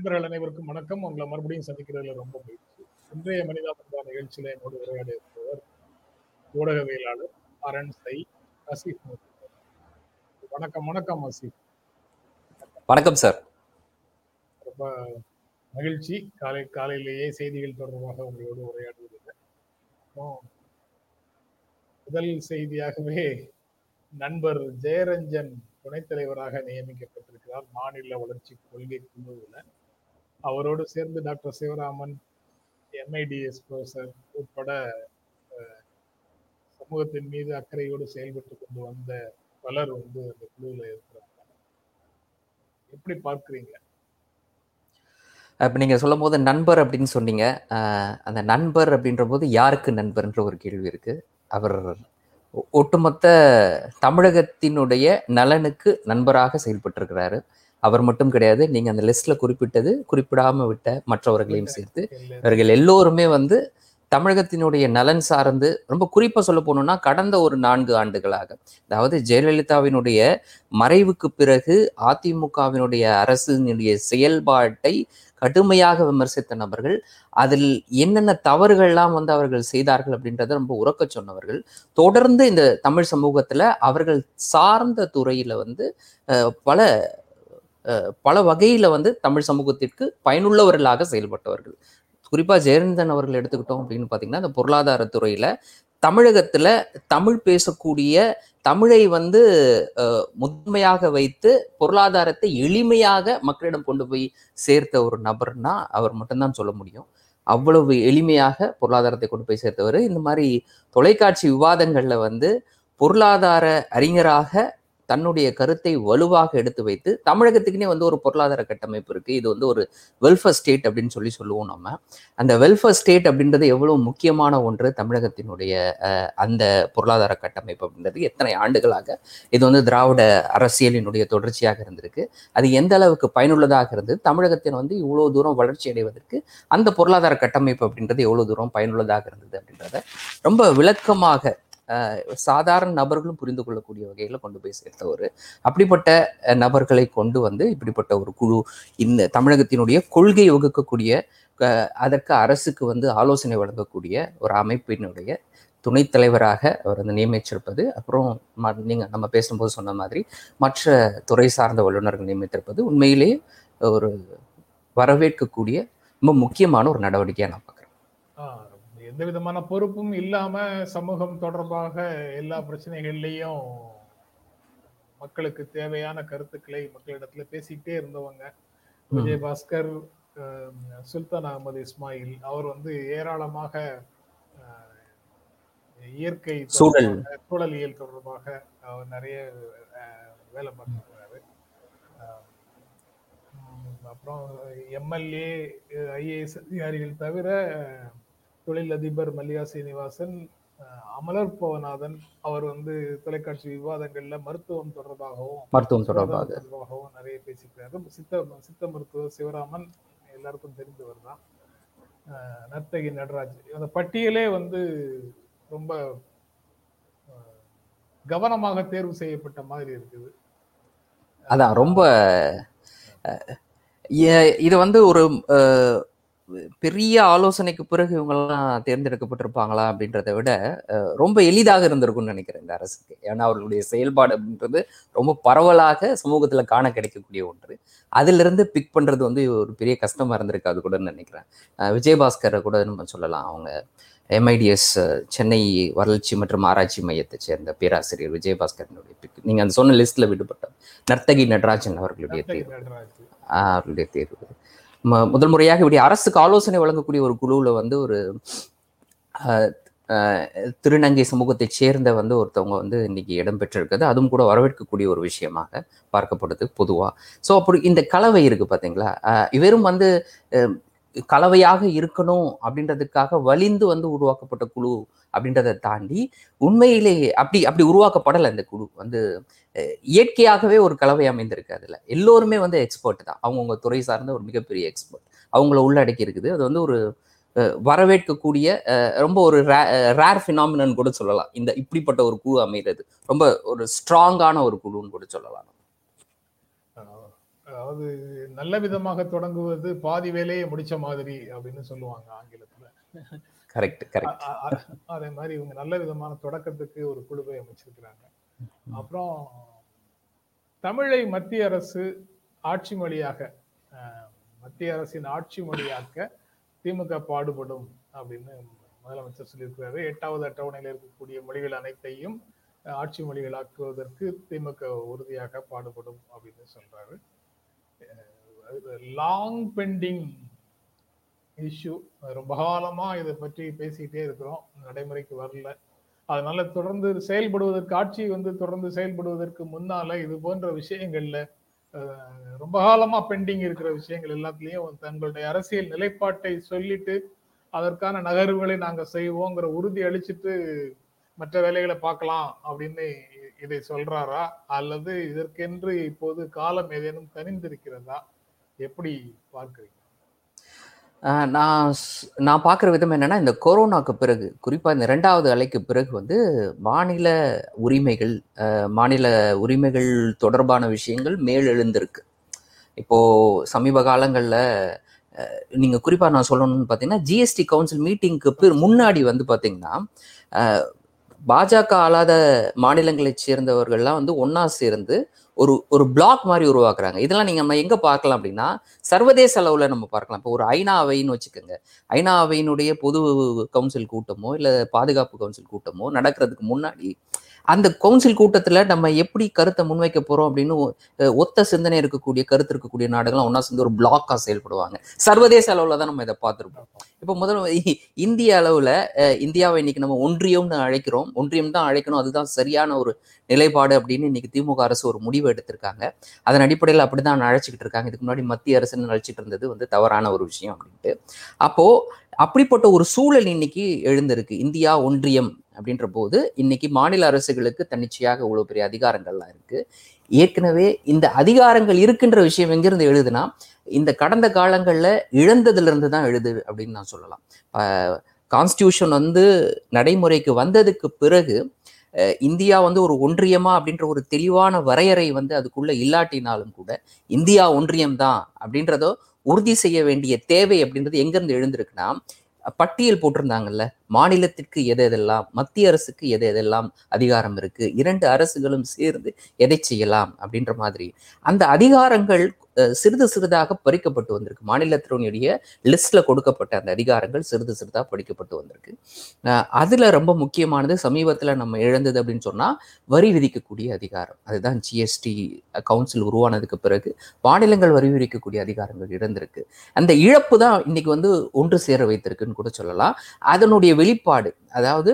நண்பர்கள் அனைவருக்கும் வணக்கம். உங்களை மறுபடியும் சந்திக்கிறதுல ரொம்ப மகிழ்ச்சி. இன்றைய மனிதாபந்தா நிகழ்ச்சியில என்னோடு உரையாட இருப்பவர் ஊடகவியலாளர் அரண் சை அசீஃப். வணக்கம் வணக்கம் அசீஃப் வணக்கம் சார். ரொம்ப மகிழ்ச்சி. காலை காலையிலேயே செய்திகள் தொடர்பாக உங்களோடு உரையாடுவதில்லை. முதல் செய்தியாகவே நண்பர் ஜெயரஞ்சன் துணைத் தலைவராக நியமிக்கப்பட்டிருக்கிறார். மாநில வளர்ச்சி கொள்கை குழுவில். அவரோடு சேர்ந்து டாக்டர் சிவராமன் எம்ஐடிஎஸ் ப்ரொஃபசர் உட்பட சமூகத்தின் மீது அக்கறையோடு செயல்பட்டு கொண்டு வந்த பலர் வந்து அந்த குழுவில் இருக்கிறாங்க. எப்படி பார்க்குறீங்க? இப்போ நீங்கள் சொல்லும் போது நண்பர் அப்படின்னு சொன்னீங்க. அஹ், அந்த நண்பர் அப்படின்ற போது யாருக்கு நண்பர்ன்ற ஒரு கேள்வி இருக்கு. அவர் ஒட்டுமொத்த தமிழகத்தினுடைய நலனுக்கு நண்பராக செயல்பட்டிருக்கிறாரு. அவர் மட்டும் கிடையாது. நீங்க அந்த லிஸ்ட்ல குறிப்பிட்டது குறிப்பிடாம விட்ட மற்றவர்களையும் சேர்த்து இவர்கள் எல்லோருமே வந்து தமிழகத்தினுடைய நலன் சார்ந்து ரொம்ப குறிப்பா சொல்ல போனோம்னா கடந்த ஒரு நான்கு ஆண்டுகளாக அதாவது ஜெயலலிதாவினுடைய மறைவுக்கு பிறகு அதிமுகவினுடைய அரசினுடைய செயல்பாட்டை கடுமையாக விமர்சித்த நபர்கள் அதில் என்னென்ன தவறுகள்லாம் வந்து அவர்கள் செய்தார்கள் அப்படின்றத ரொம்ப உறக்க சொன்னவர்கள். தொடர்ந்து இந்த தமிழ் சமூகத்துல அவர்கள் சார்ந்த துறையில வந்து பல பல வகையில் வந்து தமிழ் சமூகத்திற்கு பயனுள்ளவர்களாக செயல்பட்டவர்கள். குறிப்பாக ஜெயந்தன் அவர்கள் எடுத்துக்கிட்டோம் அப்படின்னு பார்த்தீங்கன்னா இந்த பொருளாதாரத்துறையில் தமிழகத்தில் தமிழ் பேசக்கூடிய தமிழை வந்து முதன்மையாக வைத்து பொருளாதாரத்தை எளிமையாக மக்களிடம் கொண்டு போய் சேர்த்த ஒரு நபர்னா அவர் மட்டும்தான் சொல்ல முடியும். அவ்வளவு எளிமையாக பொருளாதாரத்தை கொண்டு போய் சேர்த்தவர். இந்த மாதிரி தொலைக்காட்சி விவாதங்களில் வந்து பொருளாதார அறிஞராக தன்னுடைய கருத்தை வலுவாக எடுத்து வைத்து தமிழகத்துக்குனே வந்து ஒரு பொருளாதார கட்டமைப்பு இருக்குது இது வந்து ஒரு வெல்ஃபேர் ஸ்டேட் அப்படின்னு சொல்லி சொல்லுவோம் நம்ம. அந்த வெல்ஃபேர் ஸ்டேட் அப்படின்றது எவ்வளோ முக்கியமான ஒன்று தமிழகத்தினுடைய அந்த பொருளாதார கட்டமைப்பு அப்படின்றது எத்தனை ஆண்டுகளாக இது வந்து திராவிட அரசியலினுடைய தொடர்ச்சியாக இருந்திருக்கு. அது எந்த அளவுக்கு பயனுள்ளதாக இருந்தது? தமிழகத்தின் வந்து இவ்வளோ தூரம் வளர்ச்சி அடைவதற்கு அந்த பொருளாதார கட்டமைப்பு அப்படின்றது எவ்வளோ தூரம் பயனுள்ளதாக இருந்தது அப்படின்றத ரொம்ப விளக்கமாக சாதாரண நபர்களும் புரிந்து கொள்ளக்கூடிய வகையில் கொண்டு போய் சேர்த்தவர் அப்படிப்பட்ட நபர்களை கொண்டு வந்து இப்படிப்பட்ட ஒரு குழு இந்த தமிழகத்தினுடைய கொள்கை வகுக்கக்கூடிய அதற்கு அரசுக்கு வந்து ஆலோசனை வழங்கக்கூடிய ஒரு அமைப்பினுடைய துணைத் தலைவராக அவர் வந்து நியமிச்சிருப்பது அப்புறம் ம- நீங்க நம்ம பேசும்போது சொன்ன மாதிரி மற்ற துறை சார்ந்த வல்லுநர்கள் நியமித்திருப்பது உண்மையிலேயே ஒரு வரவேற்கக்கூடிய ரொம்ப முக்கியமான ஒரு நடவடிக்கையாக நான் பார்க்குறேன். எந்த விதமான பொறுப்பும் இல்லாம சமூகம் தொடர்பாக எல்லா பிரச்சனைகள்லையும் மக்களுக்கு தேவையான கருத்துக்களை மக்களிடத்துல பேசிக்கிட்டே இருந்தவங்க. விஜயபாஸ்கர் சுல்தான் அகமது இஸ்மாயில் அவர் வந்து ஏராளமாக இயற்கை சூழல். சூழலியல் தொடர்பாக அவர் நிறைய வேலை பார்த்துருக்காரு அப்புறம் எம்எல்ஏ ஐஏஎஸ் அதிகாரிகள் தவிர அஹ், தொழில் அதிபர் மல்லிகா சீனிவாசன் அமலர் பவநாதன் அவர் வந்து தொலைக்காட்சி விவாதங்கள்ல மருத்துவம் தொடர்பாகவும் மருத்துவம் தொடர்பாக. தொடர்பாகவும் நிறைய பேசிக்கிறாரு சித்த சித்த மருத்துவர் சிவராமன் எல்லாருக்கும் தெரிந்தவர் தான். நர்த்தகி நடராஜ். அந்த பட்டியலே வந்து ரொம்ப கவனமாக தேர்வு செய்யப்பட்ட மாதிரி இருக்குது. அதான் ரொம்ப இது வந்து ஒரு பெரிய ஆலோசனைக்கு பிறகு இவங்கெல்லாம் தேர்ந்தெடுக்கப்பட்டிருப்பாங்களா அப்படின்றத விட ரொம்ப எளிதாக இருந்திருக்கும்னு நினைக்கிறேன் இந்த அரசுக்கு. ஏன்னா அவர்களுடைய செயல்பாடு அப்படின்றது ரொம்ப பரவலாக சமூகத்துல காண கிடைக்கக்கூடிய ஒன்று. அதிலிருந்து பிக் பண்றது வந்து ஒரு பெரிய கஷ்டமா இருந்திருக்காது கூட நினைக்கிறேன். விஜயபாஸ்கரை கூட நம்ம சொல்லலாம். அவங்க எம்ஐடிஎஸ் சென்னை வளர்ச்சி மற்றும் ஆராய்ச்சி மையத்தை சேர்ந்த பேராசிரியர் விஜயபாஸ்கரனுடைய பிக் நீங்க அந்த சொன்ன லிஸ்ட்ல விடுபட்ட நர்த்தகி நடராஜன் அவர்களுடைய தேர்வு. அவர்களுடைய தேர்வு. முதல் முறையாக இப்படி அரசுக்கு ஆலோசனை வழங்கக்கூடிய ஒரு குழுவில் வந்து ஒரு திருநங்கை சமூகத்தைச் சேர்ந்த வந்து ஒருத்தவங்க வந்து இன்னைக்கு இடம்பெற்றிருக்கிறது அதுவும் கூட வரவேற்கக்கூடிய ஒரு விஷயமாக பார்க்கப்படுது பொதுவாக ஸோ அப்படி இந்த கலவை இருக்கு பார்த்தீங்களா இவரும் வெறும் வந்து கலவையாக இருக்கணும் அப்படின்றதுக்காக வலிந்து வந்து உருவாக்கப்பட்ட குழு அப்படின்றத தாண்டி உண்மையிலேயே அப்படி அப்படி உருவாக்கப்படலை இந்த குழு. வந்து இயற்கையாகவே ஒரு கலவை அமைந்திருக்கு அதில். எல்லோருமே வந்து எக்ஸ்பர்ட் தான். அவங்கவுங்க துறை சார்ந்த ஒரு மிகப்பெரிய எக்ஸ்பர்ட் அவங்கள உள்ளடக்கி இருக்குது. அது வந்து ஒரு வரவேற்கக்கூடிய ரொம்ப ஒரு ரேர் ஃபினாமினன் கூட சொல்லலாம். இந்த இப்படிப்பட்ட ஒரு குழு அமைகிறது ரொம்ப ஒரு ஸ்ட்ராங்கான ஒரு குழுன்னு கூட சொல்லலாம். அதாவது நல்ல விதமாக தொடங்குவது பாதி வேலையை முடிச்ச மாதிரி அப்படின்னு சொல்லுவாங்க ஆங்கிலத்துல. கரெக்ட் கரெக்ட் அதே மாதிரி இவங்க நல்ல விதமான தொடக்கத்துக்கு ஒரு குழுவை அமைச்சிருக்கிறாங்க. அப்புறம் தமிழை மத்திய அரசு ஆட்சி மொழியாக மத்திய அரசின் ஆட்சி மொழியாக்க திமுக பாடுபடும் அப்படின்னு முதலமைச்சர் சொல்லியிருக்கிறாரு. எட்டாவது அட்டவணையில் இருக்கக்கூடிய மொழிகள் அனைத்தையும் ஆட்சி மொழிகளாக்குவதற்கு திமுக உறுதியாக பாடுபடும் அப்படின்னு சொல்றாரு. லாங் பெண்டிங் இஷ்யூ ரொம்ப காலமாக இதை பற்றி பேசிக்கிட்டே இருக்கிறோம். நடைமுறைக்கு வரல. அதனால தொடர்ந்து செயல்படுவதற்கு ஆட்சி வந்து தொடர்ந்து செயல்படுவதற்கு முன்னால இது போன்ற விஷயங்கள்ல ரொம்ப காலமா பெண்டிங் இருக்கிற விஷயங்கள் எல்லாத்துலயும் தங்களுடைய அரசியல் நிலைப்பாட்டை சொல்லிட்டு அதற்கான நகர்வுகளை நாங்க செய்வோங்கிற உறுதி அளிச்சுட்டு மற்ற வேலைகளை பார்க்கலாம் அப்படின்னு இதை சொல்றாரா? அல்லது இதற்கென்று இப்போது காலம் ஏதேனும் கனிந்திருக்கிறதா எப்படி பார்க்கிறீங்க? நான் நான் பார்க்குற விதம் என்னென்னா இந்த கொரோனாக்கு பிறகு குறிப்பாக இந்த ரெண்டாவது அலைக்கு பிறகு வந்து மாநில உரிமைகள் மாநில உரிமைகள் தொடர்பான விஷயங்கள் மேலெழுந்திருக்கு இப்போது சமீப காலங்களில் நீங்கள் குறிப்பாக நான் சொல்லணும்னு பார்த்தீங்கன்னா ஜிஎஸ்டி கவுன்சில் மீட்டிங்க்கு முன்னாடி வந்து பார்த்தீங்கன்னா பாஜக ஆளாத மாநிலங்களைச் சேர்ந்தவர்கள்லாம் வந்து ஒன்றா சேர்ந்து ஒரு ஒரு பிளாக் மாதிரி உருவாக்குறாங்க. இதெல்லாம் நீங்கள் நம்ம எங்கே பார்க்கலாம் அப்படின்னா சர்வதேச அளவில் நம்ம பார்க்கலாம். இப்போ ஒரு ஐநா அவைன்னு வச்சுக்கோங்க. ஐநா அவையினுடைய பொது கவுன்சில் கூட்டமோ இல்லை பாதுகாப்பு கவுன்சில் கூட்டமோ நடக்கிறதுக்கு முன்னாடி அந்த கவுன்சில் கூட்டத்தில் நம்ம எப்படி கருத்தை முன்வைக்க போகிறோம் அப்படின்னு ஒத்த சிந்தனை இருக்கக்கூடிய கருத்து இருக்கக்கூடிய நாடுகள்லாம் ஒன்றா சேர்ந்து ஒரு பிளாக்காக செயல்படுவாங்க. சர்வதேச அளவில் தான் நம்ம இதை பார்த்துருப்போம். இப்போ முதல்ல இந்திய அளவில் இந்தியாவை இன்னைக்கு நம்ம ஒன்றியம்னு அழைக்கிறோம். ஒன்றியம் தான் அழைக்கணும். அதுதான் சரியான ஒரு நிலைப்பாடு அப்படின்னு இன்னைக்கு திமுக அரசு ஒரு முடிவு எடுத்திருக்காங்க. அதன் அடிப்படையில் அப்படிதான் அழைச்சிக்கிட்டு இருக்காங்க. இதுக்கு முன்னாடி மத்திய அரசுன்னு அழைச்சிட்டு இருந்தது? வந்து தவறான ஒரு விஷயம் அப்படின்ட்டு. அப்போது அப்படிப்பட்ட ஒரு சூழல் இன்னைக்கு எழுந்திருக்கு. இந்தியா ஒன்றியம் அப்படின்ற போது இன்னைக்கு மாநில அரசுகளுக்கு தன்னிச்சையாக இவ்வளவு பெரிய அதிகாரங்கள்லாம் இருக்கு. ஏற்கனவே இந்த அதிகாரங்கள் இருக்கின்ற விஷயம் எங்கிருந்து எழுதுனா இந்த கடந்த காலங்களில் இழந்ததுல இருந்து தான் எழுது அப்படின்னு நான் சொல்லலாம். கான்ஸ்டியூஷன் வந்து நடைமுறைக்கு வந்ததுக்கு பிறகு இந்தியா வந்து ஒரு ஒன்றியமா அப்படின்ற ஒரு தெளிவான வரையறை வந்து அதுக்குள்ள இல்லாட்டினாலும் கூட இந்தியா ஒன்றியம் தான் அப்படின்றதோ உறுதி செய்ய வேண்டிய தேவை அப்படின்றது எங்கிருந்து எழுந்திருக்குன்னா பட்டியல் போட்டிருந்தாங்கல்ல மாநிலத்திற்கு எது எதெல்லாம் மத்திய அரசுக்கு எது எதெல்லாம் அதிகாரம் இருக்கு இரண்டு அரசுகளும் சேர்ந்து எதை செய்யலாம் அப்படின்ற மாதிரி. அந்த அதிகாரங்கள் சிறிது சிறிதாக பறிக்கப்பட்டு வந்திருக்கு. மாநிலத்தினுடைய லிஸ்ட்ல கொடுக்கப்பட்ட அந்த அதிகாரங்கள் சிறிது சிறிதாக பறிக்கப்பட்டு வந்திருக்கு. அதுல ரொம்ப முக்கியமானது சமீபத்தில் நம்ம இழந்தது அப்படின்னு சொன்னா வரி விதிக்கக்கூடிய அதிகாரம். அதுதான் ஜிஎஸ்டி கவுன்சில் உருவானதுக்கு பிறகு மாநிலங்கள் வரி விதிக்கக்கூடிய அதிகாரங்கள் இழந்திருக்கு. அந்த இழப்பு தான் இன்னைக்கு வந்து ஒன்று சேர வைத்திருக்குன்னு கூட சொல்லலாம். அதனுடைய வெளிப்பாடு அதாவது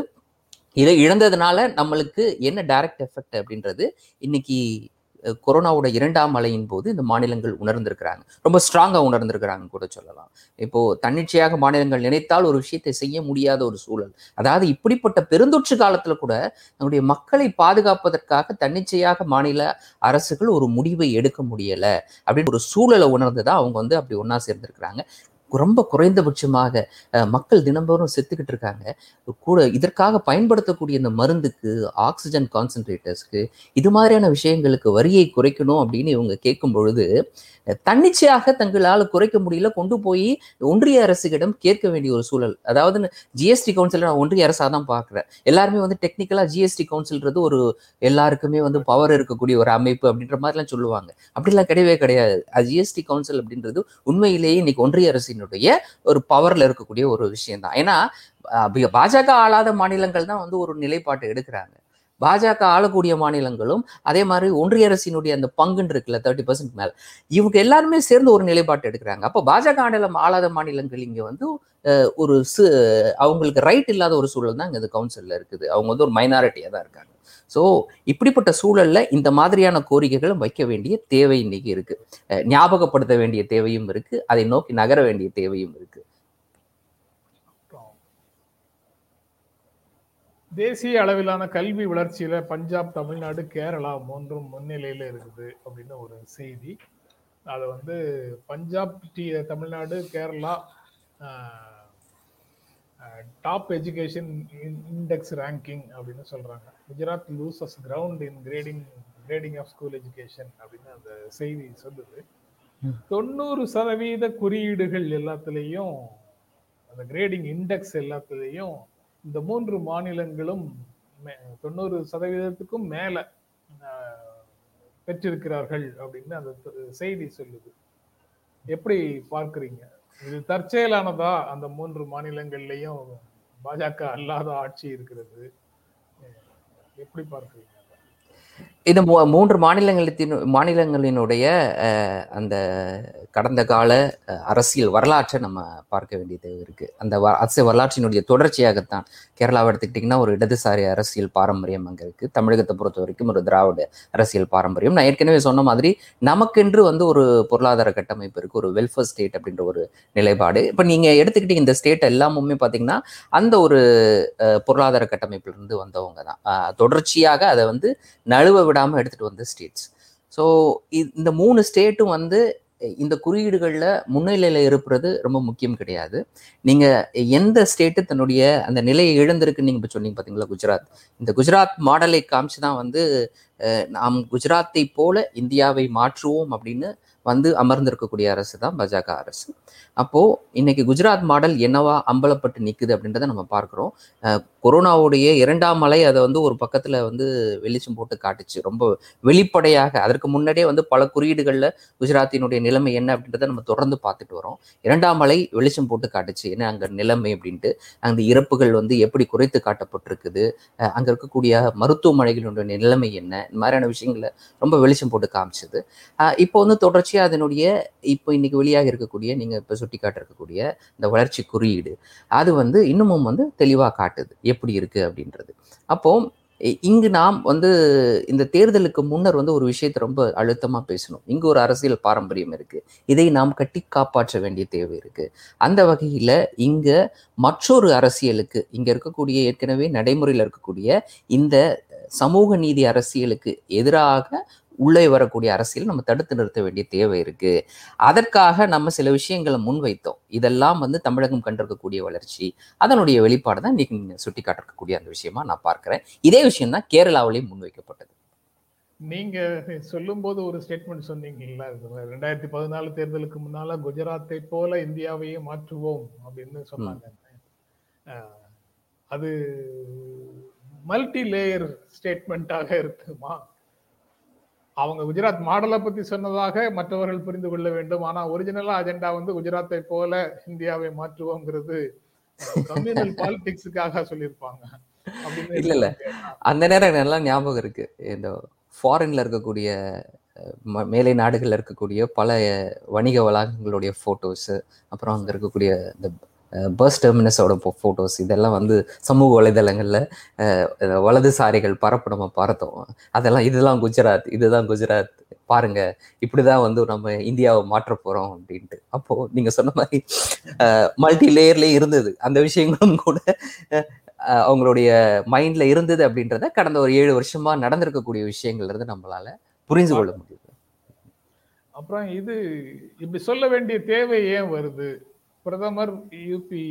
இதை இழந்ததுனால நம்மளுக்கு என்ன டைரக்ட் எஃபெக்ட் அப்படின்றது இன்னைக்கு கொரோனாவோட இரண்டாம் அலையின் போது இந்த மாநிலங்கள் உணர்ந்திருக்கிறாங்க. ரொம்ப ஸ்ட்ராங்காக உணர்ந்திருக்கிறாங்க கூட சொல்லலாம். இப்போ தன்னிச்சையாக மாநிலங்கள் நினைத்தால் ஒரு விஷயத்தை செய்ய முடியாத ஒரு சூழல். அதாவது இப்படிப்பட்ட பெருந்தொற்று காலத்தில் கூட நம்முடைய மக்களை பாதுகாப்பதற்காக தன்னிச்சையாக மாநில அரசுகள் ஒரு முடிவை எடுக்க முடியலை. அப்படின்னு ஒரு சூழலை உணர்ந்து தான் அவங்க வந்து அப்படி ஒன்றா சேர்ந்திருக்கிறாங்க. ரொம்ப குறைந்தபட்சமாக மக்கள் தினந்தோறும் செத்துக்கிட்டு இருக்காங்க. கூட இதற்காக பயன்படுத்தக்கூடிய இந்த மருந்துக்கு ஆக்சிஜன் கான்சன்ட்ரேட்டர்ஸ்க்கு இது மாதிரியான விஷயங்களுக்கு வரியை குறைக்கணும் அப்படின்னு இவங்க கேட்கும் பொழுது தன்னிச்சையாக தங்களால் குறைக்க முடியல கொண்டு போய் ஒன்றிய அரசுகளிடம் கேட்க வேண்டிய ஒரு சூழல். அதாவது ஜிஎஸ்டி கவுன்சில் நான் ஒன்றிய அரசாக தான் பார்க்குறேன். எல்லாருமே வந்து டெக்னிக்கலாக ஜிஎஸ்டி கவுன்சில்ன்றது ஒரு எல்லாருக்குமே வந்து பவர் இருக்கக்கூடிய ஒரு அமைப்பு அப்படின்ற மாதிரிலாம் சொல்லுவாங்க. அப்படிலாம் கிடையவே கிடையாது. அது ஜிஎஸ்டி கவுன்சில் அப்படின்றது உண்மையிலேயே இன்னைக்கு ஒன்றிய அவர்களுடைய ஒரு பவர்ல இருக்கக்கூடிய ஒரு விஷயம் தான் ஏன்னா பாஜக ஆளாத மாநிலங்கள் தான் வந்து ஒரு நிலைப்பாட்டை எடுக்கிறாங்க. பாஜக ஆளக்கூடிய மாநிலங்களும் அதே மாதிரி ஒன்றிய அரசினுடைய அந்த பங்குன்னு இருக்குல்ல தேர்ட்டி பர்சன்ட் மேல இவங்க எல்லாருமே சேர்ந்து ஒரு நிலைப்பாட்டு எடுக்கிறாங்க. அப்போ பாஜக ஆண்டலம் ஆளாத மாநிலங்கள் இங்க வந்து ஒரு சு அவங்களுக்கு ரைட் இல்லாத ஒரு சூழல் தான் இங்க இந்த கவுன்சில்ல இருக்குது. அவங்க வந்து ஒரு மைனாரிட்டியா தான் இருக்காங்க. ஸோ இப்படிப்பட்ட சூழலில் இந்த மாதிரியான கோரிக்கைகளும் வைக்க வேண்டிய தேவை இன்னைக்கு இருக்கு. ஞாபகப்படுத்த வேண்டிய தேவையும் இருக்கு. அதை நோக்கி நகர வேண்டிய தேவையும் இருக்கு. தேசிய அளவிலான கல்வி வளர்ச்சியில பஞ்சாப் தமிழ்நாடு கேரளா மூன்றும் முன்னிலையில இருக்குது அப்படின்னு ஒரு செய்தி. அதை வந்து Punjab D Tamil Nadu Kerala top education index ranking அப்படின்னு சொல்றாங்க. Gujarat loses ground in grading grading of school education அப்படின்னு அந்த செய்தி சொல்லுது. தொண்ணூறு சதவீத குறியீடுகள் எல்லாத்துலேயும் அந்த கிரேடிங் இண்டெக்ஸ் எல்லாத்துலேயும் இந்த மூன்று மாநிலங்களும் தொண்ணூறு சதவீதத்துக்கும் மேல பெற்றிருக்கிறார்கள் அப்படின்னு அந்த செய்தி சொல்லுது. எப்படி பார்க்கறீங்க? இது தற்செயலானதா? அந்த மூன்று மாநிலங்கள்லயும் பாஜக அல்லாத ஆட்சி இருக்கிறது. எப்படி பார்க்குறீங்க? இந்த மூ- மூன்று மாநிலங்களின் மாநிலங்களினுடைய அந்த கடந்த கால அரசியல் வரலாற்றை நம்ம பார்க்க வேண்டியது இருக்கு. அந்த வ- அரசியல் வரலாற்றினுடைய தொடர்ச்சியாகத்தான் கேரளாவை எடுத்துக்கிட்டிங்கன்னா ஒரு இடதுசாரி அரசியல் பாரம்பரியம் அங்கே இருக்கு. தமிழகத்தை பொறுத்த வரைக்கும் ஒரு திராவிட அரசியல் பாரம்பரியம். நான் ஏற்கனவே சொன்ன மாதிரி நமக்கென்று வந்து ஒரு பொருளாதார கட்டமைப்பு இருக்கு. ஒரு வெல்ஃபேர் ஸ்டேட் அப்படின்ற ஒரு நிலைப்பாடு. இப்போ நீங்க எடுத்துக்கிட்டீங்க இந்த ஸ்டேட் எல்லாமுமே பார்த்தீங்கன்னா அந்த ஒரு பொருளாதார கட்டமைப்பிலிருந்து வந்தவங்க தான். தொடர்ச்சியாக அதை வந்து நழுவ விட விடாமல் எடுத்துகிட்டு வந்த ஸ்டேட்ஸ் ஸோ இந்த மூணு ஸ்டேட்டும் வந்து இந்த குறியீடுகளில் முன்னிலையில் இருப்பது ரொம்ப முக்கியம் கிடையாது. நீங்கள் எந்த ஸ்டேட்டு தன்னுடைய அந்த நிலையை இழந்திருக்குன்னு நீங்கள் இப்போ சொன்னீங்க பார்த்தீங்களா குஜராத். இந்த குஜராத் மாடலை காமிச்சு தான் வந்து நாம் குஜராத்தை போல இந்தியாவை மாற்றுவோம் அப்படின்னு வந்து அமர்ந்திருக்கக்கூடிய அரசு தான் பாஜக அரசு. அப்போ இன்னைக்கு குஜராத் மாடல் என்னவா அம்பலப்பட்டு நிற்குது அப்படின்றத நம்ம பார்க்குறோம். கொரோனாவுடைய இரண்டாம் மலை அதை வந்து ஒரு பக்கத்துல வந்து வெளிச்சம் போட்டு காட்டுச்சு. ரொம்ப வெளிப்படையாக அதற்கு முன்னாடியே வந்து பல குறியீடுகளில் குஜராத்தினுடைய நிலைமை என்ன அப்படின்றத நம்ம தொடர்ந்து பார்த்துட்டு வரோம். இரண்டாம் மலை வெளிச்சம் போட்டு காட்டுச்சு. என்ன அங்கே நிலைமை அப்படின்ட்டு அந்த இறப்புகள் வந்து எப்படி குறைத்து காட்டப்பட்டிருக்குது? அங்கே இருக்கக்கூடிய மருத்துவமனைகளுடைய நிலைமை என்ன? இந்த மாதிரியான விஷயங்களை ரொம்ப வெளிச்சம் போட்டு காமிச்சது. இப்போ வந்து தொடர்ச்சியாக அதனுடைய இப்போ இன்னைக்கு வெளியாக இருக்கக்கூடிய நீங்கள் இப்போ சுட்டி காட்டிருக்கக்கூடிய இந்த வளர்ச்சி குறியீடு. அது வந்து இன்னமும் வந்து தெளிவாக காட்டுது. எப்படி இருக்கு அப்படின்றது. அப்போ இ- இங்கு நாம் வந்து இந்த தேர்தலுக்கு முன்னர் வந்து ஒரு விஷயத்தை ரொம்ப அழுத்தமாக பேசணும். இங்கு ஒரு அரசியல் பாரம்பரியம் இருக்கு. இதை நாம் கட்டி காப்பாற்ற வேண்டிய தேவை இருக்கு. அந்த வகையில் இங்க மற்றொரு அரசியலுக்கு இங்க இருக்கக்கூடிய ஏற்கனவே நடைமுறையில் இருக்கக்கூடிய இந்த சமூக நீதி அரசியலுக்கு எதிராக உள்ளே வரக்கூடிய அரசியல் நம்ம தடுத்து நிறுத்த வேண்டிய தேவை இருக்கு. அதற்காக நம்ம சில விஷயங்களை முன்வைத்தோம். இதெல்லாம் வந்து தமிழகம் கண்டிருக்கக்கூடிய வளர்ச்சி. அதனுடைய வெளிப்பாடு தான் இன்னைக்கு நீங்க சுட்டி காட்டிருக்கக்கூடிய அந்த விஷயமா நான் பார்க்கிறேன். இதே விஷயம் தான் கேரளாவிலையும் முன்வைக்கப்பட்டது. நீங்க சொல்லும்போது ஒரு ஸ்டேட்மெண்ட் சொன்னீங்கல்ல ரெண்டாயிரத்தி பதினாலு தேர்தலுக்கு முன்னால குஜராத்தை போல இந்தியாவையே மாற்றுவோம் அப்படின்னு சொன்னாங்க. அது மல்டி லேயர் ஸ்டேட்மெண்ட்டாக இருக்குமா? அவங்க குஜராத் மாடலை பத்தி சொன்னதாக மற்றவர்கள் புரிந்து கொள்ள வேண்டும். ஆனா ஒரிஜினலா அஜெண்டா வந்து குஜராத்தை போல இந்தியாவை மாற்றுவோங்கிறது கம்யூனல் பாலிடிக்ஸுக்காக சொல்லியிருப்பாங்க. இல்ல, இல்ல. அந்த நேரம் நல்லா ஞாபகம் இருக்கு. இந்த ஃபாரின்ல இருக்கக்கூடிய மேலை நாடுகள்ல இருக்கக்கூடிய பல வணிக வளாகங்களுடைய போட்டோஸ் அப்புறம் அங்க இருக்கக்கூடிய இந்த பஸ் டெர்மினஸோட ஃபோட்டோஸ் இதெல்லாம் வந்து சமூக வலைதளங்கள்ல வலதுசாரிகள் பரப்பு நம்ம பார்த்தோம் அதெல்லாம் இதெல்லாம் குஜராத் இதுதான் குஜராத். பாருங்க இப்படிதான் வந்து நம்ம இந்தியாவை மாற்ற போறோம் அப்படின்ட்டு. அப்போ நீங்க சொன்ன மாதிரி மல்டி லேயர்லயே இருந்தது. அந்த விஷயங்களும் கூட அவங்களுடைய மைண்ட்ல இருந்தது அப்படின்றத கடந்த ஒரு ஏழு வருஷமா நடந்திருக்கக்கூடிய விஷயங்கள்ல இருந்து நம்மளால புரிந்து கொள்ள முடியுது. அப்புறம் இது இப்படி சொல்ல வேண்டிய தேவை ஏன் வருது? பிரதமர் யூபி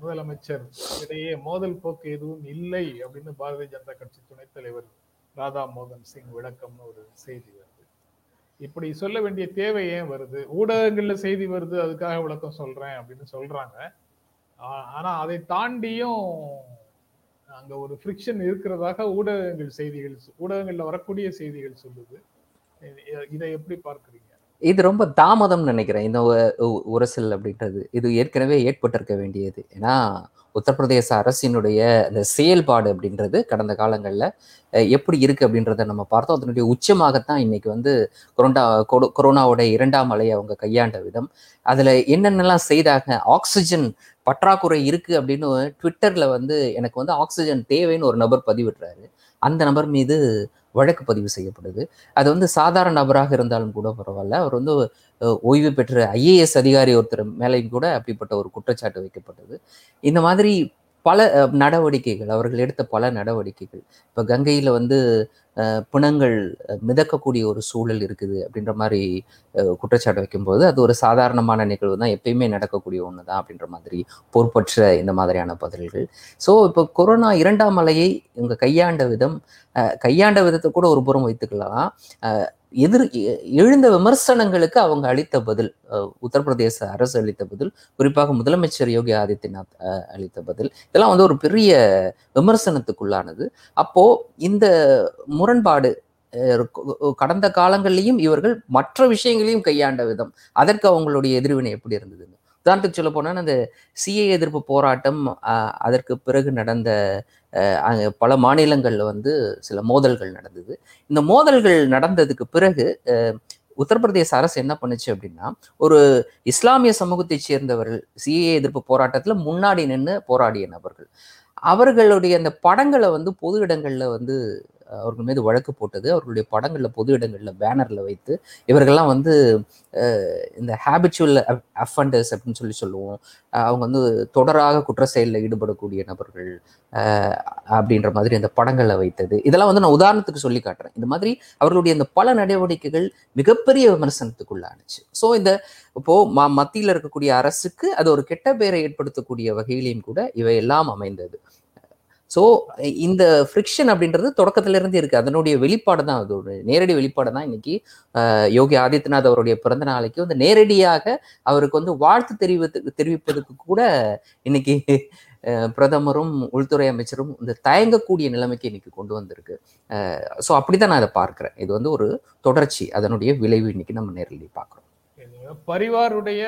முதலமைச்சர் இடையே மோதல் போக்கு எதுவும் இல்லை அப்படின்னு பாரதிய ஜனதா கட்சி துணைத் தலைவர் ராதா மோகன் சிங் விளக்கம்னு ஒரு செய்தி வருது. இப்படி சொல்ல வேண்டிய தேவை ஏன் வருது? ஊடகங்கள்ல செய்தி வருது அதுக்காக விளக்கம் சொல்றேன் அப்படின்னு சொல்றாங்க. ஆனா அதை தாண்டியும் அங்க ஒரு ஃப்ரிக்ஷன் இருக்கிறதாக ஊடகங்கள் செய்திகள் ஊடகங்கள்ல வரக்கூடிய செய்திகள் சொல்லுது. இதை எப்படி பார்க்குறீங்க? இது ரொம்ப தாமதம் நினைக்கிறேன். இந்த உரசல் அப்படின்றது. இது ஏற்கனவே ஏற்பட்டிருக்க வேண்டியது. ஏன்னா உத்தரப்பிரதேச அரசினுடைய அந்த செயல்பாடு அப்படின்றது கடந்த காலங்களில் எப்படி இருக்கு அப்படின்றத நம்ம பார்த்தோம். அதனுடைய உச்சமாகத்தான் இன்னைக்கு வந்து கொரோனா கொடு- கொரோனாவோட இரண்டாம் அலையை அவங்க கையாண்ட விதம். அதில் என்னென்னலாம் செய்தாங்க? ஆக்சிஜன் பற்றாக்குறை இருக்கு அப்படின்னு ட்விட்டரில் வந்து எனக்கு வந்து ஆக்சிஜன் தேவைன்னு ஒரு நபர் பதிவிடுறாரு. அந்த நபர் மீது வழக்கு பதிவு செய்யப்படுது. அது வந்து சாதாரண நபராக இருந்தாலும் கூட பரவாயில்ல. அவர் வந்து ஓய்வு பெற்ற ஐஏஎஸ் அதிகாரி ஒருத்தர் மேலேயும் கூட அப்படிப்பட்ட ஒரு குற்றச்சாட்டு வைக்கப்பட்டது. இந்த மாதிரி பல நடவடிக்கைகள் அவர்கள் எடுத்த பல நடவடிக்கைகள். இப்போ கங்கையில் வந்து பிணங்கள் மிதக்கக்கூடிய ஒரு சூழல் இருக்குது அப்படின்ற மாதிரி குற்றச்சாட்டு வைக்கும்போது அது ஒரு சாதாரணமான நிகழ்வு தான். எப்பயுமே நடக்கக்கூடிய ஒன்று தான் அப்படின்ற மாதிரி பொறுப்பற்ற இந்த மாதிரியான பதில்கள். ஸோ இப்போ கொரோனா இரண்டாம் அலையை இவங்க கையாண்ட விதம் கையாண்ட விதத்தை கூட ஒரு புறம் வைத்துக்கலாம் அஹ், எதிர் எழுந்த விமர்சனங்களுக்கு அவங்க அளித்த பதில் உத்தரப்பிரதேச அரசு அளித்த பதில் குறிப்பாக முதலமைச்சர் யோகி ஆதித்யநாத் அளித்த பதில் இதெல்லாம் வந்து ஒரு பெரிய விமர்சனத்துக்குள்ளானது. அப்போ இந்த முரண்பாடு கடந்த காலங்கள்லையும் இவர்கள் மற்ற விஷயங்களையும் கையாண்ட விதம். அதற்கு அவங்களுடைய எதிர்வினை எப்படி இருந்தது? உதாரணத்துக்கு சொல்ல போனால் அந்த சிஏ எதிர்ப்பு போராட்டம் அதற்கு பிறகு நடந்த பல மாநிலங்களில் வந்து சில மோதல்கள் நடந்தது. இந்த மோதல்கள் நடந்ததுக்கு பிறகு உத்தரப்பிரதேச அரசு என்ன பண்ணுச்சு அப்படின்னா ஒரு இஸ்லாமிய சமூகத்தை சேர்ந்தவர்கள் சிஏ எதிர்ப்பு போராட்டத்தில் முன்னாடி நின்று போராடிய நபர்கள். அவர்களுடைய அந்த படங்களை வந்து பொது இடங்களில் வந்து அவர்கள் மீது வழக்கு போட்டது அவர்களுடைய படங்களில் பொது இடங்களில் பேனரில் வைத்து இவர்கள்லாம் வந்து இந்த ஹேபிச்சுவல் அஃபண்டர்ஸ் அப்படின்னு சொல்லி சொல்லுவோம். அவங்க வந்து தொடராக குற்ற செயலில் ஈடுபடக்கூடிய நபர்கள் அப்படின்ற மாதிரி அந்த படங்களை வைத்தது. இதெல்லாம் வந்து நான் உதாரணத்துக்கு சொல்லி காட்டுறேன். இந்த மாதிரி அவர்களுடைய இந்த பல நடவடிக்கைகள் மிகப்பெரிய விமர்சனத்துக்குள்ளானுச்சு. ஸோ இந்த இப்போ ம மத்தியில் இருக்கக்கூடிய அரசுக்கு அது ஒரு கெட்ட பெயரை ஏற்படுத்தக்கூடிய வகையிலையும் கூட இவை எல்லாம் அமைந்தது. ஸோ இந்த ஃப்ரிக்ஷன் அப்படின்றது தொடக்கத்திலிருந்து இருக்குது அதனுடைய வெளிப்பாடு தான் அது ஒரு நேரடி வெளிப்பாடு தான் இன்னைக்கு யோகி ஆதித்யநாத் அவருடைய பிறந்த நாளைக்கு வந்து நேரடியாக அவருக்கு வந்து வாழ்த்து தெரிவித்து தெரிவிப்பதற்கு கூட இன்னைக்கு பிரதமரும் உள்துறை அமைச்சரும் இந்த தயங்கக்கூடிய நிலைமைக்கு இன்னைக்கு கொண்டு வந்திருக்கு. ஸோ அப்படிதான் நான் அதை பார்க்குறேன். இது வந்து ஒரு தொடர்ச்சி. அதனுடைய விளைவு இன்னைக்கு நம்ம நேரடி பார்க்குறோம். பரிவாருடைய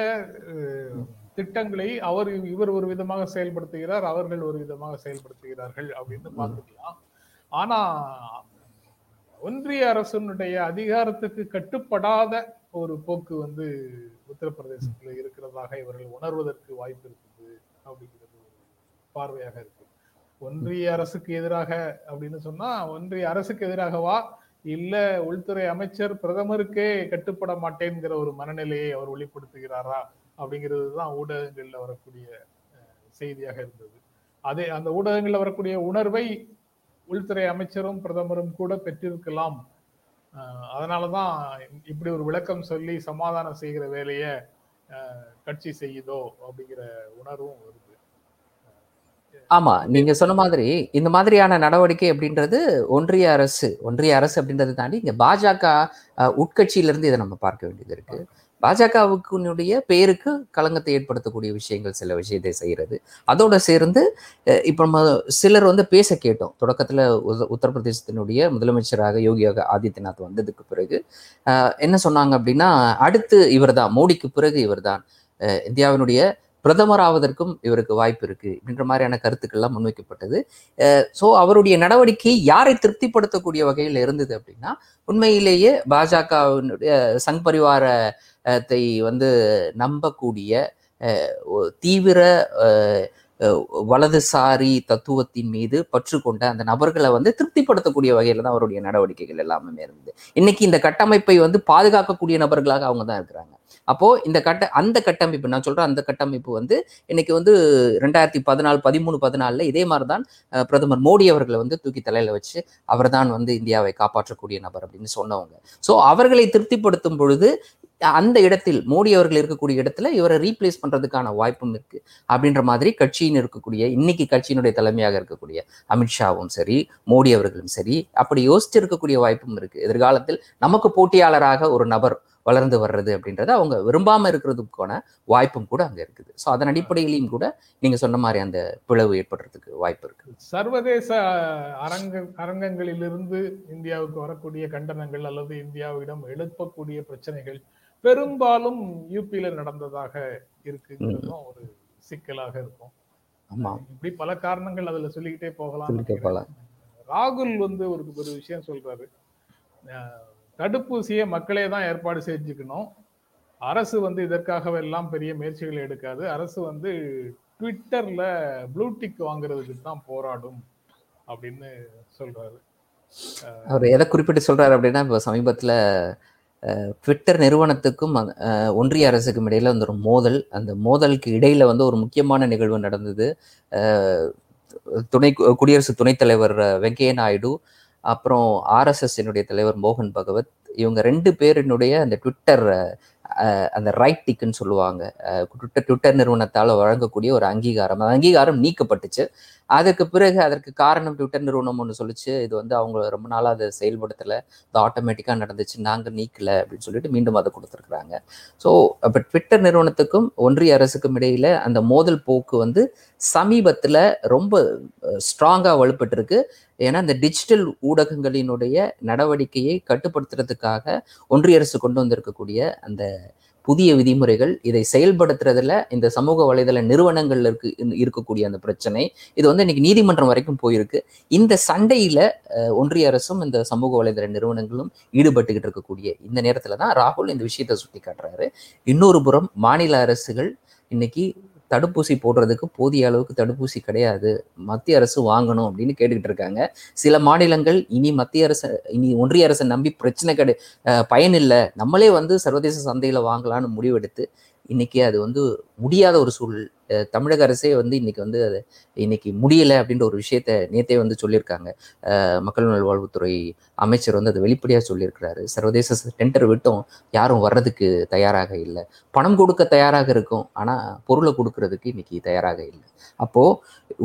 திட்டங்களை அவர் இவர் ஒரு விதமாக செயல்படுத்துகிறார் அவர்கள் ஒரு விதமாக செயல்படுத்துகிறார்கள் அப்படின்னு பார்த்துக்கலாம். ஆனா ஒன்றிய அரசினுடைய அதிகாரத்துக்கு கட்டுப்படாத ஒரு போக்கு வந்து உத்தரப்பிரதேசத்துல இருக்கிறதாக இவர்கள் உணர்வதற்கு வாய்ப்பு இருக்குது அப்படிங்கிறது ஒரு பார்வையாக இருக்கு. ஒன்றிய அரசுக்கு எதிராக அப்படின்னு சொன்னா ஒன்றிய அரசுக்கு எதிராகவா இல்ல உள்துறை அமைச்சர் பிரதமருக்கே கட்டுப்பட மாட்டேங்கிற ஒரு மனநிலையை அவர் வெளிப்படுத்துகிறாரா? அப்படிங்கிறது தான் ஊடகங்கள்ல வரக்கூடிய செய்தியாக இருந்தது. அதே அந்த ஊடகங்கள்ல வரக்கூடிய உணர்வை உள்துறை அமைச்சரும் பிரதமரும் கூட பெற்றிருக்கலாம். அஹ், அதனாலதான் இப்படி ஒரு விளக்கம் சொல்லி சமாதானம் செய்கிற வேலையை கட்சி செய்யுதோ அப்படிங்கிற உணர்வும் வருது. ஆமா நீங்க சொன்ன மாதிரி இந்த மாதிரியான நடவடிக்கை அப்படின்றது ஒன்றிய அரசு ஒன்றிய அரசு அப்படின்றத தாண்டி இங்க பாஜக அஹ், உட்கட்சியில இருந்து இதை நம்ம பார்க்க வேண்டியது இருக்கு. பாஜகவுக்குனுடைய பேருக்கு களங்கத்தை ஏற்படுத்தக்கூடிய விஷயங்கள் சில விஷயத்தை செய்கிறது. அதோட சேர்ந்து இப்போ நம்ம சிலர் வந்து பேச கேட்டோம். தொடக்கத்தில் உத்தரப்பிரதேசத்தினுடைய முதலமைச்சராக யோகியாக ஆதித்யநாத் வந்ததுக்கு பிறகு என்ன சொன்னாங்க அப்படின்னா அடுத்து இவர்தான் மோடிக்கு பிறகு இவர்தான். தான் இந்தியாவினுடைய பிரதமர் ஆவதற்கும் இவருக்கு வாய்ப்பு இருக்கு அப்படின்ற மாதிரியான கருத்துக்கள்லாம் முன்வைக்கப்பட்டது. ஸோ அவருடைய நடவடிக்கை யாரை திருப்திப்படுத்தக்கூடிய வகையில் இருந்தது அப்படின்னா உண்மையிலேயே பாஜகவினுடைய சங் பரிவாரத்தை வந்து நம்பக்கூடிய தீவிர வலதுசாரி தத்துவத்தின் மீது பற்று கொண்ட அந்த நபர்களை வந்து திருப்திப்படுத்தக்கூடிய வகையில தான் அவருடைய நடவடிக்கைகள் எல்லாமே இருந்தது. இன்னைக்கு இந்த கட்டமைப்பை வந்து பாதுகாக்கக்கூடிய நபர்களாக அவங்க தான் இருக்கிறாங்க. அப்போ இந்த கட்ட அந்த கட்டமைப்பு நான் சொல்றேன் அந்த கட்டமைப்பு வந்து இன்னைக்கு வந்து ரெண்டாயிரத்தி பதினாலு பதிமூணு பதினாலுல இதே மாதிரி தான் பிரதமர் மோடி அவர்களை வந்து தூக்கி தலையில வச்சு அவர்தான் வந்து இந்தியாவை காப்பாற்றக்கூடிய நபர் அப்படின்னு சொன்னவங்க. ஸோ அவர்களை திருப்திப்படுத்தும் பொழுது அந்த இடத்தில் மோடி அவர்கள் இருக்கக்கூடிய இடத்துல இவரை ரீப்ளேஸ் பண்றதுக்கான வாய்ப்பும் இருக்கு. அப்படின்ற மாதிரி கட்சியின் இருக்கக்கூடிய இன்னைக்கு கட்சியினுடைய தலைமையாக இருக்கக்கூடிய அமித்ஷாவும் சரி மோடி அவர்களும் சரி அப்படி யோசிச்சு இருக்கக்கூடிய வாய்ப்பும் இருக்கு. எதிர்காலத்தில் நமக்கு போட்டியாளராக ஒரு நபர் வளர்ந்து வர்றது அப்படின்றத அவங்க விரும்பாம இருக்கிறதுக்கான வாய்ப்பும் கூட அங்க இருக்குது. ஸோ அதன் அடிப்படையிலையும் கூட நீங்க சொன்ன மாதிரி அந்த பிளவு ஏற்படுறதுக்கு வாய்ப்பு இருக்கு. சர்வதேச அரங்க அரங்கங்களிலிருந்து இந்தியாவுக்கு வரக்கூடிய கண்டனங்கள் அல்லது இந்தியாவிடம் எழுப்பக்கூடிய பிரச்சனைகள் பெரும்பாலும் யூபியில நடந்ததாக இருக்குங்கிறதும் ஒரு சிக்கலாக இருக்கும். ஆமா. இப்படி பல காரணங்கள் அதுல சொல்லிக்கிட்டே போகலாம். ராகுல் வந்து ஒரு ஒரு விஷயம் சொல்றாரு. தடுப்பூசியை மக்களே தான் ஏற்பாடு செஞ்சுக்கணும். அரசு வந்து இதற்காகவெல்லாம் பெரிய முயற்சிகளை எடுக்காது. அரசு வந்து ட்விட்டர்ல ப்ளூடிக் வாங்குறதுக்கு தான் போராடும் அப்படின்னு சொல்றாரு. அவர் எதை குறிப்பிட்டு சொல்றாரு அப்படின்னா இப்போ சமீபத்துல ட்விட்டர் நிறுவனத்துக்கும் ஒன்றிய அரசுக்கும் இடையில வந்து ஒரு மோதல். அந்த மோதலுக்கு இடையில வந்து ஒரு முக்கியமான நிகழ்வு நடந்தது. துணை குடியரசு துணைத் தலைவர் அஹ், வெங்கையா நாயுடு அப்புறம் ஆர்எஸ்எஸ் என்னுடைய தலைவர் மோகன் பகவத் இவங்க ரெண்டு பேரினுடைய அந்த ட்விட்டர் அந்த ரைட் டிக்குன்னு சொல்லுவாங்க. ட்விட்டர் ட்விட்டர் நிறுவனத்தால் வழங்கக்கூடிய ஒரு அங்கீகாரம். அந்த அங்கீகாரம் நீக்கப்பட்டுச்சு. அதுக்கு பிறகு அதற்கு காரணம் ட்விட்டர் நிறுவனம் ஒன்று சொல்லிச்சு. இது வந்து அவங்க ரொம்ப நாளாக அதை செயல்படுத்தலை. இது ஆட்டோமேட்டிக்காக நடந்துச்சு. நாங்கள் நீக்கலை அப்படின்னு சொல்லிட்டு மீண்டும் அதை கொடுத்துருக்குறாங்க. ஸோ அப்போ ட்விட்டர் நிறுவனத்துக்கும் ஒன்றிய அரசுக்கும் இடையில அந்த மோதல் போக்கு வந்து சமீபத்தில் ரொம்ப ஸ்ட்ராங்காக வலுப்பட்டிருக்கு. ஏன்னா இந்த டிஜிட்டல் ஊடகங்களினுடைய நடவடிக்கையை கட்டுப்படுத்துறதுக்காக ஒன்றிய அரசு கொண்டு வந்திருக்கக்கூடிய அந்த புதிய விதிமுறைகள் இதை செயல்படுத்துறதுல இந்த சமூக வலைதள நிறுவனங்கள்ல இருக்கு இருக்கக்கூடிய அந்த பிரச்சனை. இது வந்து இன்னைக்கு நீதிமன்றம் வரைக்கும் போயிருக்கு. இந்த சண்டையில ஒன்றிய அரசும் இந்த சமூக வலைதள நிறுவனங்களும் ஈடுபட்டுக்கிட்டு இருக்கக்கூடிய இந்த நேரத்துல தான் ராகுல் இந்த விஷயத்தை சுட்டி காட்டுறாரு இன்னொரு புறம் மாநில அரசுகள் இன்னைக்கு தடுப்பூசி போடுறதுக்கு போதிய அளவுக்கு தடுப்பூசி கிடையாது. மத்திய அரசு வாங்கணும் அப்படின்னு கேட்டுக்கிட்டு இருக்காங்க. சில மாநிலங்கள் இனி மத்திய அரசு இனி ஒன்றிய அரசை நம்பி பிரச்சனை கிடை அஹ் பயன் இல்லை நம்மளே வந்து சர்வதேச சந்தையில் வாங்கலாம்னு முடிவெடுத்து இன்னைக்கு அது வந்து முடியாத ஒரு சூழ் தமிழக அரசே வந்து இன்னைக்கு வந்து அது இன்னைக்கு முடியல அப்படின்ற ஒரு விஷயத்த நேத்தே வந்து சொல்லியிருக்காங்க. மக்கள் நல்வாழ்வுத்துறை அமைச்சர் வந்து அதை வெளிப்படையாக சொல்லியிருக்கிறாரு. சர்வதேச டெண்டர் விட்டும் யாரும் வர்றதுக்கு தயாராக இல்லை. பணம் கொடுக்க தயாராக இருக்கும். ஆனால் பொருளை கொடுக்கறதுக்கு இன்னைக்கு தயாராக இல்லை. அப்போ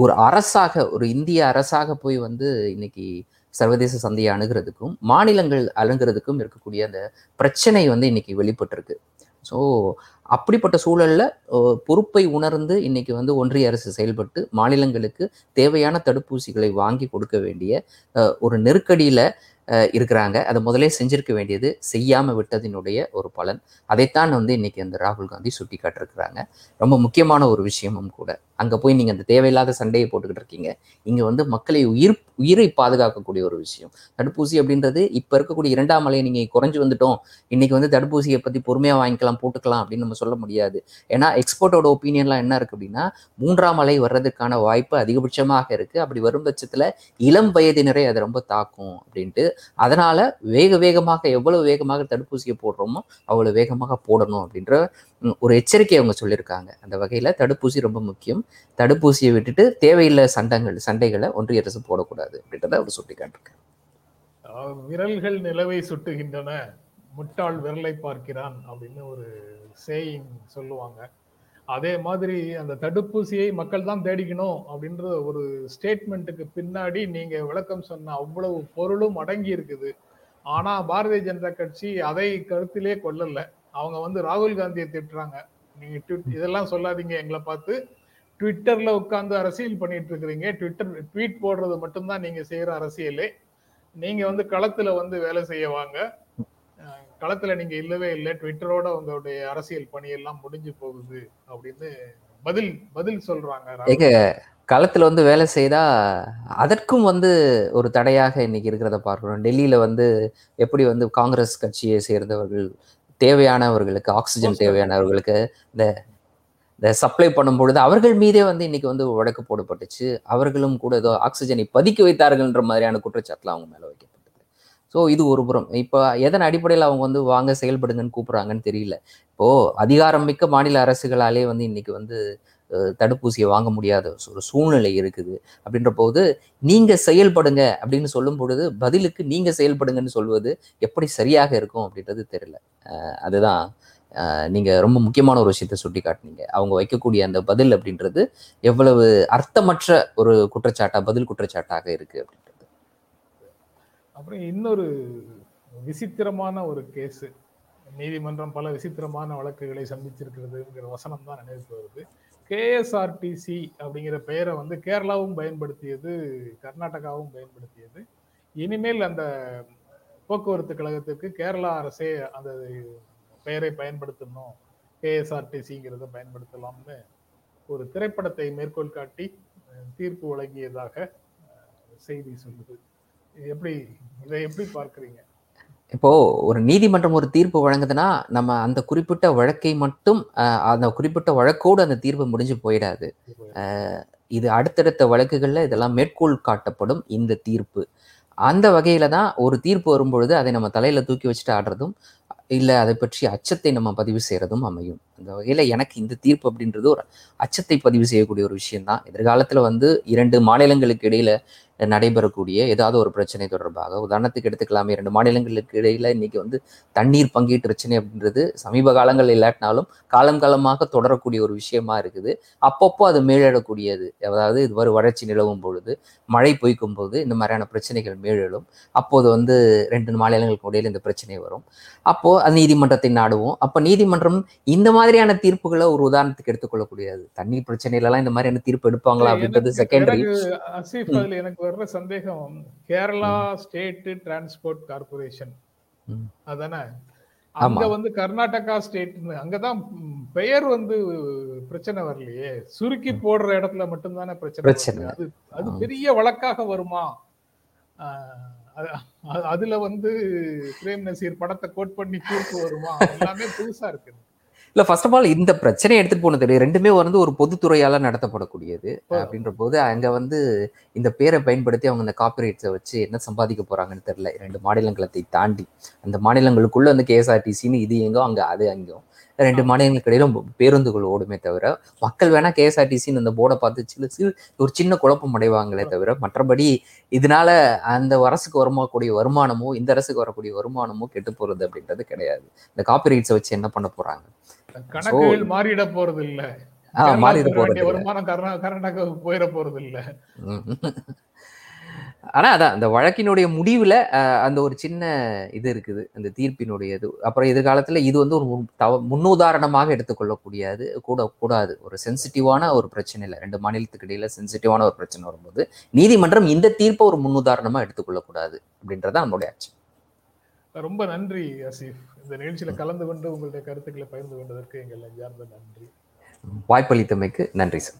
ஒரு அரசாக ஒரு இந்திய அரசாக போய் வந்து இன்னைக்கு சர்வதேச சந்தையை அணுகிறதுக்கும் மாநிலங்கள் அணுகிறதுக்கும் இருக்கக்கூடிய அந்த பிரச்சனை வந்து இன்னைக்கு வெளிப்பட்டிருக்கு. ஸோ அப்படிப்பட்ட சூழலில் பொறுப்பை உணர்ந்து இன்னைக்கு வந்து ஒன்றிய அரசு செயல்பட்டு மாநிலங்களுக்கு தேவையான தடுப்பூசிகளை வாங்கி கொடுக்க வேண்டிய ஒரு நெருக்கடியில் இருக்கிறாங்க. அதை முதலே செஞ்சிருக்க வேண்டியது செய்யாமல் விட்டதினுடைய ஒரு பலன். அதைத்தான் வந்து இன்னைக்கு அந்த ராகுல் காந்தி சுட்டி காட்டிருக்கிறாங்க ரொம்ப முக்கியமான ஒரு விஷயமும் கூட. அங்கே போய் நீங்கள் அந்த தேவையில்லாத சண்டையை போட்டுக்கிட்டு இருக்கீங்க. இங்கே வந்து மக்களை உயிர் உயிரை பாதுகாக்கக்கூடிய ஒரு விஷயம். தடுப்பூசி அப்படின்றது இப்போ இருக்கக்கூடிய இரண்டாம் அலையை நீங்கள் குறைஞ்சு வந்துட்டோம். இன்னைக்கு வந்து தடுப்பூசியை பற்றி பொறுமையாக வாங்கிக்கலாம் போட்டுக்கலாம் அப்படின்னு நம்ம சொல்ல முடியாது. ஏன்னா எக்ஸ்போர்ட்டோட ஒப்பீனியன்லாம் என்ன இருக்குது அப்படின்னா மூன்றாம் அலை வர்றதுக்கான வாய்ப்பு அதிகபட்சமாக இருக்குது அப்படி வரும் பட்சத்தில் இளம் வயதினரை அதை ரொம்ப தாக்கும் அப்படின்ட்டு அதனால வேக வேகமாக எவ்வளவு வேகமாக தடுப்பூசியை போடுறோமோ அவ்வளவு வேகமாக போடணும் அப்படின்ற ஒரு எச்சரிக்கை அவங்க சொல்லியிருக்காங்க. அந்த வகையில தடுப்பூசி ரொம்ப முக்கியம். தடுப்பூசியை விட்டுட்டு தேவையில்லை சண்டங்கள் சண்டைகளை ஒன்றிய அரசு போடக்கூடாது அப்படின்றத அவர் சுட்டி காட்டிருக்காரு விரல்கள் நிலவை சுட்டுகின்றன. முட்டாள் விரலை பார்க்கிறான் அப்படின்னு ஒரு சேயிங் சொல்லுவாங்க. அதே மாதிரி அந்த தடுப்பூசியை மக்கள் தான் தேடிக்கணும் அப்படின்ற ஒரு ஸ்டேட்மெண்ட்டுக்கு பின்னாடி நீங்க விளக்கம் சொன்ன அவ்வளவு பொருளும் அடங்கி இருக்குது. ஆனா பாரதிய ஜனதா கட்சி அதை கருத்திலே கொள்ளல. அவங்க வந்து ராகுல் காந்தியை திட்டுறாங்க. நீங்க ட்விட் இதெல்லாம் சொல்லாதீங்க எங்களை பார்த்து. ட்விட்டர்ல உட்கார்ந்து அரசியல் பண்ணிட்டு இருக்கிறீங்க. ட்விட்டர் ட்வீட் போடுறது மட்டும்தான் நீங்க செய்யற அரசியலே. நீங்க வந்து களத்துல வந்து வேலை செய்ய வாங்க. களத்துல நீங்க இல்லவே இல்லை ட்விட்டரோட உங்களுடைய அரசியல் பணியெல்லாம் முடிஞ்சு போகுது அப்படின்னு பதில் பதில் சொல்றாங்க களத்துல வந்து வேலை செய்தா அதற்கும் வந்து ஒரு தடையாக இன்னைக்கு இருக்கிறத பார்க்கிறோம். டெல்லியில வந்து எப்படி வந்து காங்கிரஸ் கட்சியை சேர்ந்தவர்கள் தேவையானவர்களுக்கு ஆக்சிஜன். தேவையானவர்களுக்கு இந்த இந்த சப்ளை பண்ணும்பொழுது அவர்கள் மீதே வந்து இன்னைக்கு வந்து வழக்கு போடப்பட்டுச்சு. அவர்களும் கூட ஏதோ ஆக்சிஜனை பதுக்கி வைத்தார்கள்ன்ற மாதிரியான குற்றச்சாட்டுலாம் அவங்க மேல வைக்கப்பட்டது ஸோ இது ஒரு புறம். இப்போ எதன் அடிப்படையில் அவங்க வந்து வாங்க செயல்படுங்கன்னு கூப்பிடுறாங்கன்னு தெரியல. இப்போ அதிகாரம் மிக்க மாநில அரசுகளாலே வந்து இன்னைக்கு வந்து தடுப்பூசியை வாங்க முடியாத ஒரு சூழ்நிலை இருக்குது. அப்படின்ற போது நீங்க செயல்படுங்க அப்படின்னு சொல்லும் பொழுது பதிலுக்கு நீங்க செயல்படுங்கன்னு சொல்வது எப்படி சரியாக இருக்கும் அப்படின்றது தெரியல. அஹ், அதுதான் நீங்கள் நீங்க ரொம்ப முக்கியமான ஒரு விஷயத்த சுட்டி காட்டினீங்க அவங்க வைக்கக்கூடிய அந்த பதில் அப்படின்றது எவ்வளவு அர்த்தமற்ற ஒரு குற்றச்சாட்டா பதில் குற்றச்சாட்டாக இருக்கு அப்படின்றது. அப்புறம் இன்னொரு விசித்திரமான ஒரு கேஸு. நீதிமன்றம் பல விசித்திரமான வழக்குகளை சந்திச்சிருக்கிறதுங்கிற வசனம் தான் நினைவுக்கு வருது. கேஎஸ்ஆர்டிசி அப்படிங்கிற பெயரை வந்து கேரளாவும் பயன்படுத்தியது கர்நாடகாவும் பயன்படுத்தியது. இனிமேல் அந்த போக்குவரத்து கழகத்திற்கு கேரளா அரசே அந்த பெயரை பயன்படுத்தணும். கேஎஸ்ஆர்டிசிங்கிறத பயன்படுத்தலாம்னு ஒரு திரைப்படத்தை மேற்கோள் காட்டி தீர்ப்பு வழங்கியதாக செய்தி சொல்லுது. எப்படி இதை எப்படி பார்க்கறீங்க? இப்போ ஒரு நீதிமன்றம் ஒரு தீர்ப்பு வழங்குதுன்னா நம்ம அந்த குறிப்பிட்ட வழக்கை மட்டும் அந்த குறிப்பிட்ட வழக்கோடு அந்த தீர்ப்பு முடிஞ்சு போயிடாது. இது அடுத்தடுத்த வழக்குகள்ல இதெல்லாம் மேற்கோள் காட்டப்படும் இந்த தீர்ப்பு. அந்த வகையில தான் ஒரு தீர்ப்பு வரும்பொழுது அதை நம்ம தலையில தூக்கி வச்சுட்டு ஆடுறதும் இல்லை அதை பற்றி அச்சத்தை நம்ம பதிவு செய்கிறதும் அமையும். அந்த வகையில் எனக்கு இந்த தீர்ப்பு அப்படின்றது ஒரு அச்சத்தை பதிவு செய்யக்கூடிய ஒரு விஷயம்தான். எதிர்காலத்தில் வந்து இரண்டு மாநிலங்களுக்கு இடையில் நடைபெறக்கூடிய ஏதாவது ஒரு பிரச்சனை தொடர்பாக உதாரணத்துக்கு எடுத்துக்கலாமே இரண்டு மாநிலங்களுக்கு இடையில் இன்னைக்கு வந்து தண்ணீர் பங்கீட்டு பிரச்சனை அப்படின்றது சமீப காலங்கள் இல்லாட்டினாலும் காலம் காலமாக தொடரக்கூடிய ஒரு விஷயமா இருக்குது. அப்பப்போ அது மேலிடக்கூடியது அதாவது இது மாதிரி வறட்சி நிலவும் பொழுது மழை பொய்க்கும் போது இந்த மாதிரியான பிரச்சனைகள் மேலெழும். அப்போது வந்து ரெண்டு மாநிலங்களுக்கு இடையில் இந்த பிரச்சனை வரும். அப்போ அது நீதிமன்றத்தை நாடுவோம். அப்ப நீதிமன்றம் இந்த மாதிரியான தீர்ப்புகளை ஒரு உதாரணத்துக்கு எடுத்துக்கொள்ளக்கூடியது. தண்ணீர் பிரச்சனையிலலாம் இந்த மாதிரியான தீர்ப்பு எடுப்பாங்களா அப்படின்றது செகண்டரி எனக்கு அசீஃப் அதுல எனக்கு வர்ற சந்தேகம் கேரளா ஸ்டேட் டிரான்ஸ்போர்ட் கார்பரேஷன். அதானே. அங்க வந்து கர்நாடகா ஸ்டேட்னு அங்கதான் பெயர் வந்து பிரச்சனை வரலையே. சுருக்கி போடுற இடத்துல மட்டும்தானே பிரச்சனை. அது அது. பெரிய வழக்காக வருமா? அதுல வந்து பிரேம் நசீர் படத்தை கோட் பண்ணி தீர்ப்பு வருமா? எல்லாமே புதுசா இருக்கு இல்ல ஃபர்ஸ்ட் ஆஃப் ஆல் இந்த பிரச்சனையை எடுத்துட்டு போனது தெரியும் ரெண்டுமே வந்து ஒரு பொதுத்துறையால நடத்தப்படக்கூடியது அப்படின்ற போது அங்க வந்து இந்த பேரை பயன்படுத்தி அவங்க இந்த காப்பிரைட்ஸை வச்சு என்ன சம்பாதிக்க போறாங்கன்னு தெரியல. ரெண்டு மாநிலங்களத்தை தாண்டி. அந்த மாநிலங்களுக்குள்ள வந்து கேஎஸ்ஆர்டிசின்னு இது எங்கோ அங்க அது அங்கேயும் ரெண்டு மாநிலங்களுக்கு இடையிலும் பேருந்துகள் ஓடுமே தவிர மக்கள் வேணா கேஎஸ்ஆர்டிசின்னு அந்த போர்டை பார்த்து சில சிறு ஒரு சின்ன குழப்பம் அடைவாங்களே தவிர மற்றபடி இதனால அந்த அரசுக்கு வரக்கூடிய வருமானமோ இந்த அரசுக்கு வரக்கூடிய வருமானமோ கெட்டு போறது அப்படின்றது கிடையாது. இந்த காப்பிரைட்ஸை வச்சு என்ன பண்ண போறாங்க? கணக்குகள் மாறிட போறது இல்ல ஆஹ் மாறிட போறது. வருமானம் கர்நா கர்நாடகாவுக்கு போயிட போறது இல்ல. ஆனா அதான் அந்த வழக்கினுடைய முடிவுல அந்த ஒரு சின்ன இது இருக்குது அந்த தீர்ப்பினுடைய இது. அப்புறம் எதிர்காலத்துல இது வந்து ஒரு முன்னுதாரணமாக எடுத்துக்கொள்ளக்கூடியது கூட கூடாது. ஒரு சென்சிட்டிவான ஒரு பிரச்சனை இல்லை. ரெண்டு மாநிலத்துக்கு இடையில சென்சிட்டிவான ஒரு பிரச்சனை வரும்போது நீதிமன்றம் இந்த தீர்ப்பை ஒரு முன்னுதாரணமா எடுத்துக்கொள்ளக்கூடாது அப்படின்றத நம்மளுடைய ஆச்சு ரொம்ப நன்றி அசீஃப் இந்த நிகழ்ச்சியில கலந்து கொண்டு உங்களுடைய கருத்துக்களை பகிர்ந்து கொண்டதற்கு எங்கள் நன்றி. வாய்ப்பளித்தமைக்கு நன்றி சார்.